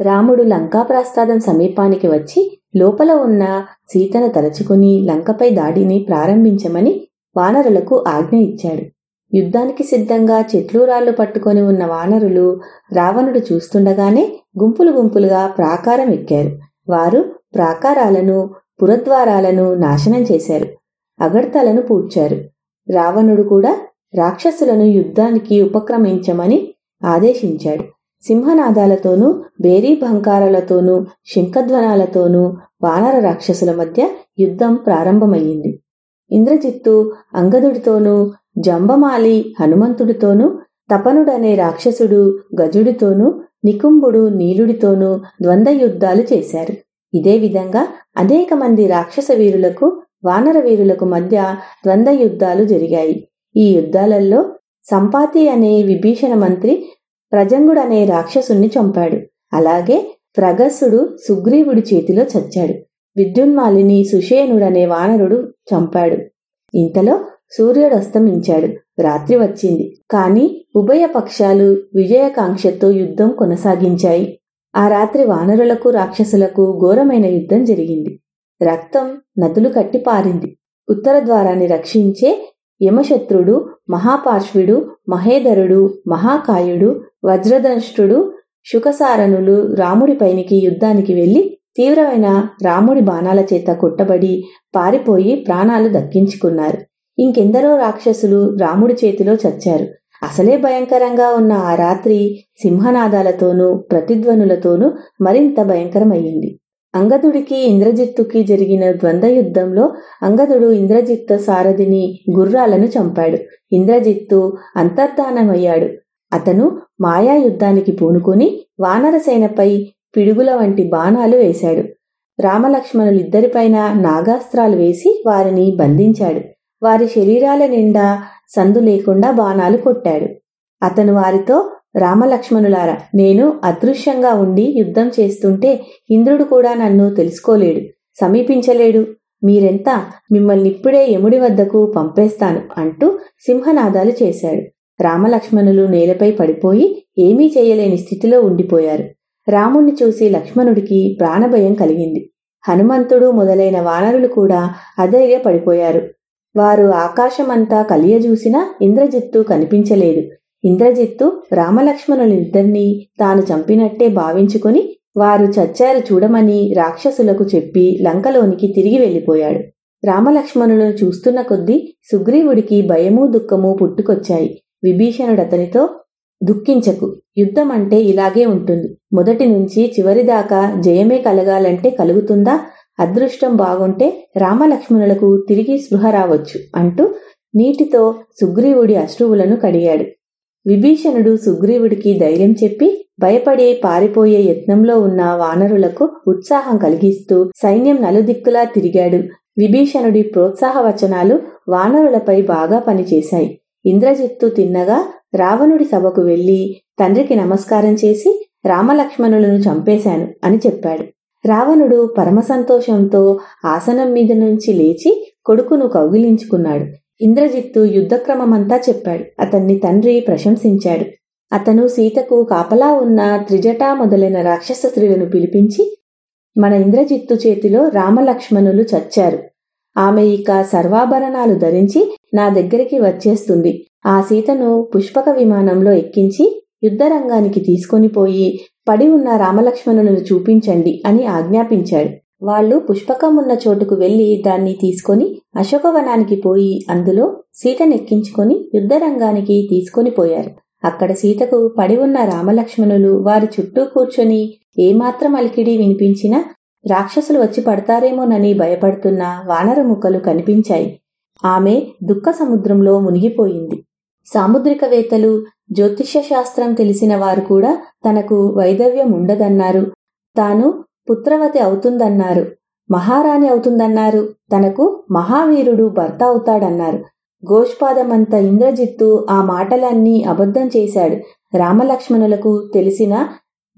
రాముడు లంకాప్రాస్తాదం సమీపానికి వచ్చి లోపల ఉన్న సీతను తలచుకుని లంకపై దాడిని ప్రారంభించమని వానరులకు ఆజ్ఞ ఇచ్చాడు. యుద్ధానికి సిద్ధంగా చెట్లు రాళ్ళు పట్టుకొని ఉన్న వానరులు రావణుడు చూస్తుండగానే గుంపులు గుంపులుగా ప్రాకారం ఎక్కారు. వారు ప్రాకారాలను పురద్వారాలను నాశనం చేశారు. అగడ్తలను పూడ్చారు. రావణుడు కూడా రాక్షసులను యుద్ధానికి ఉపక్రమించమని ఆదేశించాడు. సింహనాదాలతోనూ భంకారాలతోనూ శంఖధ్వనాలతోనూ వానర రాక్షసుల మధ్య యుద్ధం ప్రారంభమయ్యింది. ఇంద్రజిత్తు అంగదుడితోనూ జంబమాలి హనుమంతుడితోనూ తపనుడనే రాక్షసుడు గజుడితోనూ నికుంభుడు నీలుడితోనూ ద్వంద్వ యుద్ధాలు చేశారు. ఇదే విధంగా అనేక మంది రాక్షస వీరులకు వానర వీరులకు మధ్య ద్వంద్వ యుద్ధాలు జరిగాయి. ఈ యుద్ధాలలో సంపాతి అనే విభీషణ మంత్రి ప్రజంగుడనే రాక్షసుణ్ణి చంపాడు. అలాగే ప్రగస్సుడు సుగ్రీవుడి చేతిలో చచ్చాడు. విద్యున్మాలిని సుషేనుడనే వానరుడు చంపాడు. ఇంతలో సూర్యుడు అస్తమించాడు రాత్రి వచ్చింది. కాని ఉభయ పక్షాలు విజయకాంక్షతో యుద్ధం కొనసాగించాయి. ఆ రాత్రి వానరులకు రాక్షసులకు ఘోరమైన యుద్ధం జరిగింది. రక్తం నదులు కట్టి పారింది. ఉత్తర ద్వారాన్ని రక్షించే యమశత్రుడు మహాపార్శ్వుడు మహేధరుడు మహాకాయుడు వజ్రదంష్టుడు శుకసారణులు రాముడి పైనికి యుద్ధానికి వెళ్ళి తీవ్రమైన రాముడి బాణాల చేత కొట్టబడి పారిపోయి ప్రాణాలు దక్కించుకున్నారు. ఇంకెందరో రాక్షసులు రాముడి చేతిలో చచ్చారు. అసలే భయంకరంగా ఉన్న ఆ రాత్రి సింహనాదాలతోనూ ప్రతిధ్వనులతోనూ మరింత భయంకరమయ్యింది. అంగదుడికి ఇంద్రజిత్తుకి జరిగిన ద్వంద్వ యుద్ధంలో అంగదుడు ఇంద్రజిత్తు సారథిని గుర్రాలను చంపాడు. ఇంద్రజిత్తు అంతర్ధానమయ్యాడు. అతను మాయా యుద్ధానికి వానరసేనపై పిడుగుల వంటి బాణాలు వేశాడు. రామలక్ష్మణులిద్దరిపైన నాగాస్త్రాలు వేసి వారిని బంధించాడు. వారి శరీరాల నిండా సందు లేకుండా బాణాలు కొట్టాడు. అతను వారితో రామలక్ష్మణులారా నేను అదృశ్యంగా ఉండి యుద్ధం చేస్తుంటే ఇంద్రుడు కూడా నన్ను తెలుసుకోలేడు సమీపించలేడు. మీరెంత మిమ్మల్ని ఇప్పుడే యముడి వద్దకు పంపేస్తాను అంటూ సింహనాదాలు చేశాడు. రామలక్ష్మణులు నేలపై పడిపోయి ఏమీ చేయలేని స్థితిలో ఉండిపోయారు. రాముణ్ణి చూసి లక్ష్మణుడికి ప్రాణభయం కలిగింది. హనుమంతుడు మొదలైన వానరులు కూడా అధైర్యపడిపోయారు. వారు ఆకాశమంతా కలియజూసినా ఇంద్రజిత్తు కనిపించలేదు. ఇంద్రజిత్తు రామలక్ష్మణులిద్దరినీ తాను చంపినట్టే భావించుకుని వారు చచ్చారు చూడమని రాక్షసులకు చెప్పి లంకలోనికి తిరిగి వెళ్ళిపోయాడు రామలక్ష్మణులను చూస్తున్న కొద్దీ సుగ్రీవుడికి భయమూ దుఃఖమూ పుట్టుకొచ్చాయి. విభీషణుడు అతనితో దుఃఖించకు యుద్ధం అంటే ఇలాగే ఉంటుంది. మొదటి నుంచి చివరిదాకా జయమే కలగాలంటే కలుగుతుందా? అదృష్టం బాగుంటే రామలక్ష్మణులకు తిరిగి స్పృహ రావచ్చు అంటూ నీటితో సుగ్రీవుడి అశ్రువులను కడిగాడు. విభీషణుడు సుగ్రీవుడికి ధైర్యం చెప్పి భయపడి పారిపోయే యత్నంలో ఉన్న వానరులకు ఉత్సాహం కలిగిస్తూ సైన్యం నలుదిక్కులా తిరిగాడు. విభీషణుడి ప్రోత్సాహ వచనాలు వానరులపై బాగా పనిచేశాయి. ఇంద్రజిత్తు తిన్నగా రావణుడి సభకు వెళ్ళి తండ్రికి నమస్కారం చేసి రామలక్ష్మణులను చంపేశాను అని చెప్పాడు. రావణుడు పరమసంతోషంతో ఆసనం మీద నుంచి లేచి కొడుకును కౌగిలించుకున్నాడు. ఇంద్రజిత్తు యుద్ధక్రమమంతా చెప్పాడు. అతన్ని తండ్రి ప్రశంసించాడు. అతను సీతకు కాపలా ఉన్న త్రిజటా మొదలైన రాక్షస స్త్రీలను పిలిపించి మన ఇంద్రజిత్తు చేతిలో రామలక్ష్మణులు చచ్చారు. ఆమె ఇక సర్వాభరణాలు ధరించి నా దగ్గరికి వచ్చేస్తుంది. ఆ సీతను పుష్పక విమానంలో ఎక్కించి యుద్ధరంగానికి తీసుకొని పోయి పడి ఉన్న రామలక్ష్మణులను చూపించండి అని ఆజ్ఞాపించాడు. వాళ్ళు పుష్పకం ఉన్న చోటుకు వెళ్ళి దాన్ని తీసుకొని అశోకవనానికి పోయి అందులో సీతనెక్కించుకొని యుద్ధరంగానికి తీసుకొని పోయారు. అక్కడ సీతకు పడి ఉన్న రామలక్ష్మణులు వారి చుట్టూ కూర్చొని ఏమాత్రం అలికిడి వినిపించినా రాక్షసులు వచ్చి పడతారేమోనని భయపడుతున్న వానర ముక్కలు కనిపించాయి. ఆమె దుఃఖ సముద్రంలో మునిగిపోయింది. సాముద్రికవేత్తలు జ్యోతిష్య శాస్త్రం తెలిసిన వారు కూడా తనకు వైదవ్యం ఉండదన్నారు. తాను పుత్రవతి అవుతుందన్నారు. మహారాణి అవుతుందన్నారు. తనకు మహావీరుడు భర్త అవుతాడన్నారు. గోష్పాదమంత ఇంద్రజిత్తు ఆ మాటలన్నీ అబద్ధం చేశాడు. రామలక్ష్మణులకు తెలిసిన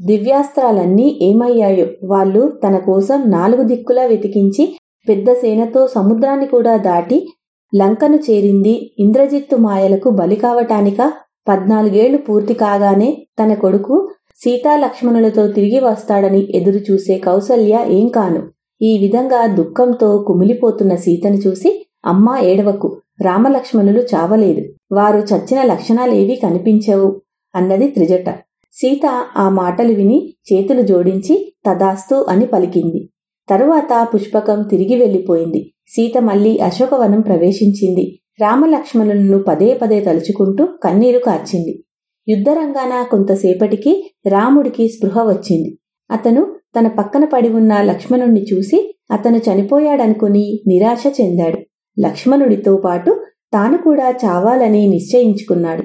దివ్యాస్త్రాలన్నీ ఏమయ్యాయో వాళ్ళు తన కోసం నాలుగు దిక్కులా వెతికించి పెద్ద సేనతో సముద్రాన్ని కూడా దాటి లంకను చేరింది ఇంద్రజిత్తు మాయలకు బలి కావటానిక పద్నాలుగేళ్ళు పూర్తి కాగానే తన కొడుకు సీతాలక్ష్మణులతో తిరిగి వస్తాడని ఎదురు చూసే కౌసల్య ఏం కాను. ఈ విధంగా దుఃఖంతో కుమిలిపోతున్న సీతను చూసి అమ్మా ఏడవకు. రామలక్ష్మణులు చావలేదు. వారు చచ్చిన లక్షణాలేవీ కనిపించవు అన్నది త్రిజట. సీత ఆ మాటలు విని చేతులు జోడించి తదాస్తు అని పలికింది. తరువాత పుష్పకం తిరిగి వెళ్ళిపోయింది సీత మళ్ళీ అశోకవనం ప్రవేశించింది. రామలక్ష్మణులను పదే పదే తలుచుకుంటూ కన్నీరు కార్చింది. యుద్ధరంగాన కొంతసేపటికి రాముడికి స్పృహ వచ్చింది. అతను తన పక్కన పడి ఉన్న లక్ష్మణుణ్ణి చూసి అతను చనిపోయాడనుకుని నిరాశ చెందాడు. లక్ష్మణుడితో పాటు తాను కూడా చావాలని నిశ్చయించుకున్నాడు.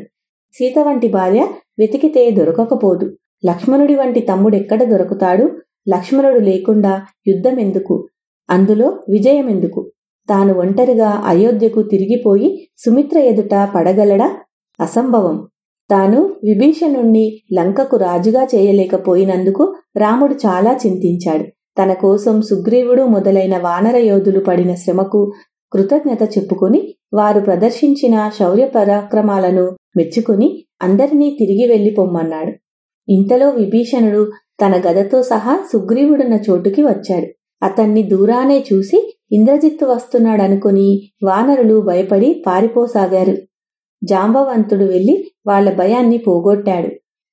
సీత వంటి భార్య వెతికితే దొరకకపోదు. లక్ష్మణుడి వంటి తమ్ముడెక్కడ దొరుకుతాడు? లక్ష్మణుడు లేకుండా యుద్ధమెందుకు? అందులో విజయమెందుకు? తాను ఒంటరిగా అయోధ్యకు తిరిగిపోయి సుమిత్ర ఎదుట పడగలడా? అసంభవం. తాను విభీషణుణ్ణి లంకకు రాజుగా చేయలేకపోయినందుకు రాముడు చాలా చింతించాడు. తన కోసం సుగ్రీవుడు మొదలైన వానర యోధులు పడిన శ్రమకు కృతజ్ఞత చెప్పుకుని వారు ప్రదర్శించిన శౌర్య పరాక్రమాలను మెచ్చుకుని అందరినీ తిరిగి వెళ్ళి పొమ్మన్నాడు ఇంతలో విభీషణుడు తన గదతో సహా సుగ్రీవుడున్న చోటుకి వచ్చాడు. అతన్ని దూరానే చూసి ఇంద్రజిత్తు వస్తున్నాడనుకుని వానరులు భయపడి పారిపోసాగారు. జాంబవంతుడు వెళ్ళి వాళ్ళ భయాన్ని పోగొట్టాడు.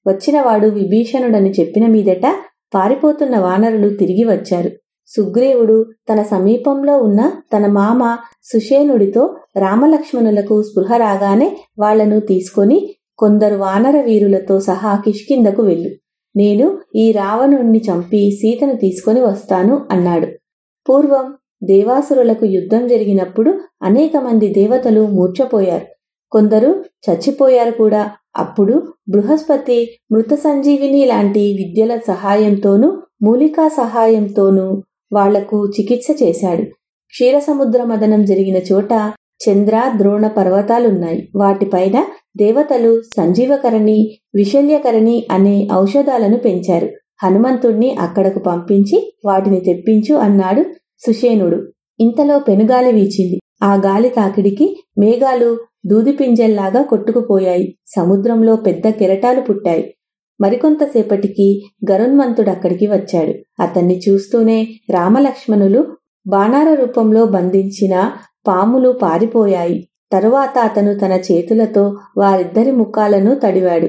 వచ్చినవాడు విభీషణుడని చెప్పిన మీదట పారిపోతున్న వానరులు తిరిగి వచ్చారు. సుగ్రీవుడు తన సమీపంలో ఉన్న తన మామ సుషేనుడితో రామలక్ష్మణులకు స్పృహ రాగానే వాళ్ళను తీసుకొని కొందరు వానర వీరులతో సహా కిష్కిందకు వెళ్ళు. నేను ఈ రావణుణ్ణి చంపి సీతను తీసుకొని వస్తాను అన్నాడు. పూర్వం దేవాసురులకు యుద్ధం జరిగినప్పుడు అనేక మంది దేవతలు మూర్ఛపోయారు. కొందరు చచ్చిపోయారు కూడా. అప్పుడు బృహస్పతి మృత సంజీవిని లాంటి విద్యల సహాయంతోనూ మూలికా సహాయంతోనూ వాళ్ళకు చికిత్స చేశాడు. క్షీరసముద్ర మదనం జరిగిన చోట చంద్ర ద్రోణ పర్వతాలున్నాయి. వాటిపైన దేవతలు సంజీవకరణి విశల్యకరణి అనే ఔషధాలను పెంచారు. హనుమంతుణ్ణి అక్కడకు పంపించి వాటిని తెప్పించు అన్నాడు సుషేనుడు ఇంతలో పెనుగాలి వీచింది. ఆ గాలి తాకిడికి మేఘాలు దూదిపింజల్లాగా కొట్టుకుపోయాయి. సముద్రంలో పెద్ద కెరటాలు పుట్టాయి. మరికొంతసేపటికి గరున్మంతుడు అక్కడికి వచ్చాడు. అతన్ని చూస్తూనే రామలక్ష్మణులు బాణార రూపంలో బంధించిన పాములు పారిపోయాయి. తరువాత అతను తన చేతులతో వారిద్దరి ముఖాలను తడివాడు.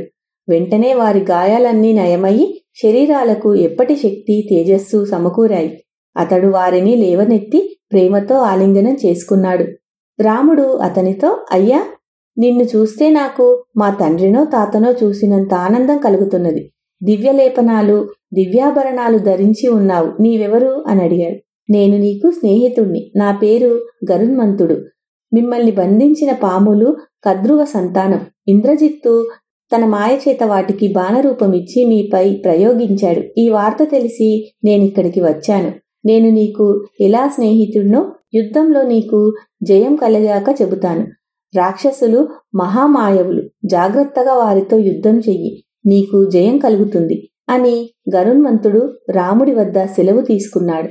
వెంటనే వారి గాయాలన్నీ నయమయ్యి శరీరాలకు ఎప్పటి శక్తి తేజస్సు సమకూరాయి. అతడు వారిని లేవనెత్తి ప్రేమతో ఆలింగనం చేసుకున్నాడు. రాముడు అతనితో అయ్యా నిన్ను చూస్తే నాకు మా తండ్రినో తాతనో చూసినంత ఆనందం కలుగుతున్నది. దివ్యలేపనాలు దివ్యాభరణాలు ధరించి ఉన్నావు. నీవెవరు? అని అడిగాడు. నేను నీకు స్నేహితుణ్ణి. నా పేరు గరున్మంతుడు. మిమ్మల్ని బంధించిన పాములు కద్రువ సంతానం. ఇంద్రజిత్తు తన మాయచేత వాటికి బాణరూపమిచ్చి మీపై ప్రయోగించాడు. ఈ వార్త తెలిసి నేనిక్కడికి వచ్చాను. నేను నీకు ఎలా స్నేహితుడినో యుద్ధంలో నీకు జయం కలిగాక చెబుతాను. రాక్షసులు మహామాయవులు. జాగ్రత్తగా వారితో యుద్ధం చెయ్యి. నీకు జయం కలుగుతుంది అని గరుణ్మంతుడు రాముడి వద్ద సెలవు తీసుకున్నాడు.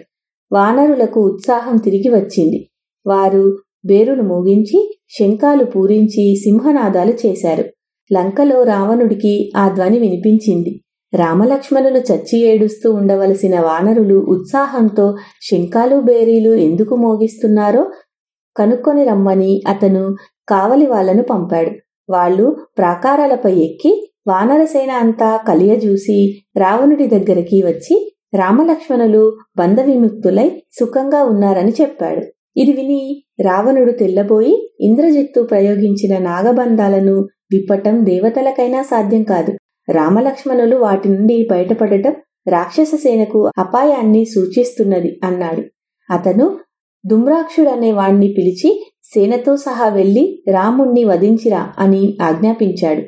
వానరులకు ఉత్సాహం తిరిగి వచ్చింది. వారు బేరును మోగించి శంఖాలు పూరించి సింహనాదాలు చేశారు. లంకలో రావణుడికి ఆ ధ్వని వినిపించింది. రామలక్ష్మణులు చచ్చి ఏడుస్తూ ఉండవలసిన వానరులు ఉత్సాహంతో శంఖాలు బేరీలు ఎందుకు మోగిస్తున్నారో కనుక్కొని రమ్మని అతను కావలి వాళ్ళను పంపాడు. వాళ్ళు ప్రాకారాలపై ఎక్కి వానరసేన అంతా కలియజూసి రావణుడి దగ్గరికి వచ్చి రామలక్ష్మణులు బంధవిముక్తులై సుఖంగా ఉన్నారని చెప్పాడు. ఇది విని రావణుడు తెల్లబోయి ఇంద్రజిత్తు ప్రయోగించిన నాగబంధాలను విప్పటం దేవతలకైనా సాధ్యం కాదు. రామలక్ష్మణులు వాటి నుండి బయటపడటం రాక్షస సేనకు అపాయాన్ని సూచిస్తున్నది అన్నాడు. అతను దుమ్రాక్షుడనే వాణ్ణి పిలిచి సేనతో సహా వెళ్ళి రాముణ్ణి వధించిరా అని ఆజ్ఞాపించాడు.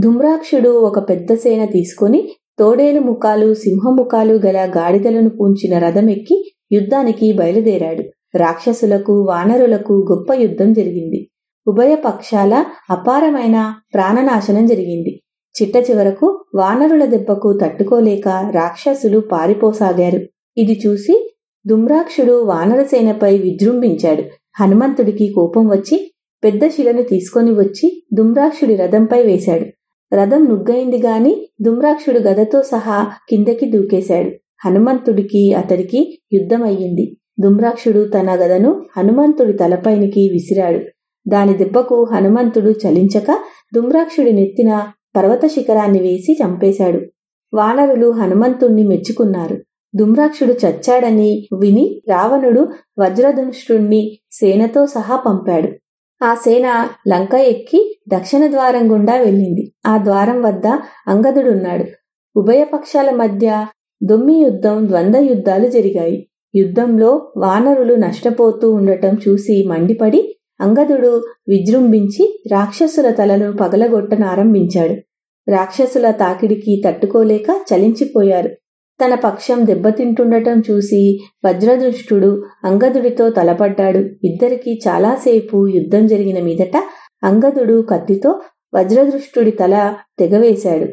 ధుమ్రాక్షుడు ఒక పెద్ద సేన తీసుకుని తోడేలు ముఖాలు సింహముఖాలు గల గాడిదలను పూంచిన రథమెక్కి యుద్ధానికి బయలుదేరాడు. రాక్షసులకు వానరులకు గొప్ప యుద్ధం జరిగింది. ఉభయ పక్షాల అపారమైన ప్రాణనాశనం జరిగింది. చిట్ట చివరకు వానరుల దెబ్బకు తట్టుకోలేక రాక్షసులు పారిపోసాగారు. ఇది చూసి దుమ్రాక్షుడు వానరసేనపై విజృంభించాడు. హనుమంతుడికి కోపం వచ్చి పెద్ద శిలను తీసుకొని వచ్చి దుమ్రాక్షుడి రథంపై వేశాడు. రథం నుగ్గైంది గాని దుమ్రాక్షుడు గదతో సహా కిందకి దూకేశాడు. హనుమంతుడికి అతడికి యుద్ధమయ్యింది దుమ్రాక్షుడు తన గదను హనుమంతుడి తలపైనికి విసిరాడు. దాని దెబ్బకు హనుమంతుడు చలించక దుమ్రాక్షుడి నెత్తిన పర్వత శిఖరాన్ని వేసి చంపేశాడు. వానరులు హనుమంతుణ్ణి మెచ్చుకున్నారు. దుమ్రాక్షుడు చచ్చాడని విని రావణుడు వజ్రధనుష్ఠుణ్ణి సేనతో సహా పంపాడు. ఆ సేన లంక ఎక్కి దక్షిణ ద్వారం గుండా వెళ్ళింది. ఆ ద్వారం వద్ద అంగదుడున్నాడు. ఉభయ పక్షాల మధ్య దొమ్మి యుద్ధం ద్వంద్వ యుద్ధాలు జరిగాయి. యుద్ధంలో వానరులు నష్టపోతూ ఉండటం చూసి మండిపడి అంగదుడు విజృంభించి రాక్షసుల తలను పగలగొట్టనారంభించాడు రాక్షసుల తాకిడికి తట్టుకోలేక చలించిపోయారు. తన పక్షం దెబ్బతింటుండటం చూసి వజ్రదృష్టుడు అంగదుడితో తలపడ్డాడు. ఇద్దరికీ చాలాసేపు యుద్ధం జరిగిన మీదట అంగదుడు కత్తితో వజ్రదృష్టుడి తల తెగవేశాడు.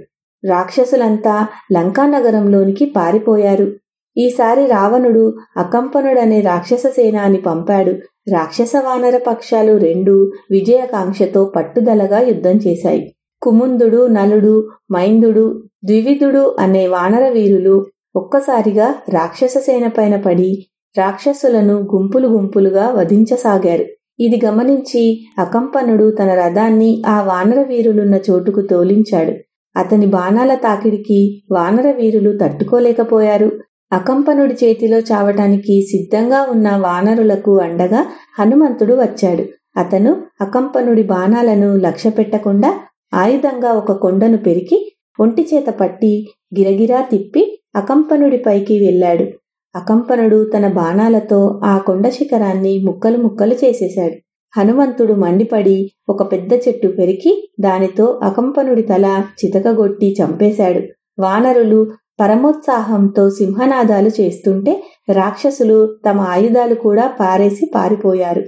రాక్షసులంతా లంకానగరంలోనికి పారిపోయారు. ఈసారి రావణుడు అకంపనుడనే రాక్షస సేనాని పంపాడు. రాక్షస వానర పక్షాలు రెండు విజయకాంక్షతో పట్టుదలగా యుద్ధం చేశాయి. కుముందుడు నలుడు మైందుడు ద్వివిధుడు అనే వానర వీరులు ఒక్కసారిగా రాక్షస సేనపైన పడి రాక్షసులను గుంపులు గుంపులుగా వధించసాగారు. ఇది గమనించి అకంపనుడు తన రథాన్ని ఆ వానర వీరులున్న చోటుకు తోలించాడు. అతని బాణాల తాకిడికి వానర వీరులు తట్టుకోలేకపోయారు. అకంపనుడి చేతిలో చావటానికి సిద్ధంగా ఉన్న వానరులకు అండగా హనుమంతుడు వచ్చాడు. అతను అకంపనుడి బాణాలను లక్ష్యపెట్టకుండా ఆయుధంగా ఒక కొండను పెరికి ఒంటి చేత పట్టి గిరగిరా తిప్పి అకంపనుడిపైకి వెళ్ళాడు. అకంపనుడు తన బాణాలతో ఆ కొండ శిఖరాన్ని ముక్కలు ముక్కలు చేసేశాడు. హనుమంతుడు మండిపడి ఒక పెద్ద చెట్టు పెరికి దానితో అకంపనుడి తల చితకగొట్టి చంపేశాడు. వానరులు పరమోత్సాహంతో సింహనాదాలు చేస్తుంటే రాక్షసులు తమ ఆయుధాలు కూడా పారేసి పారిపోయారు.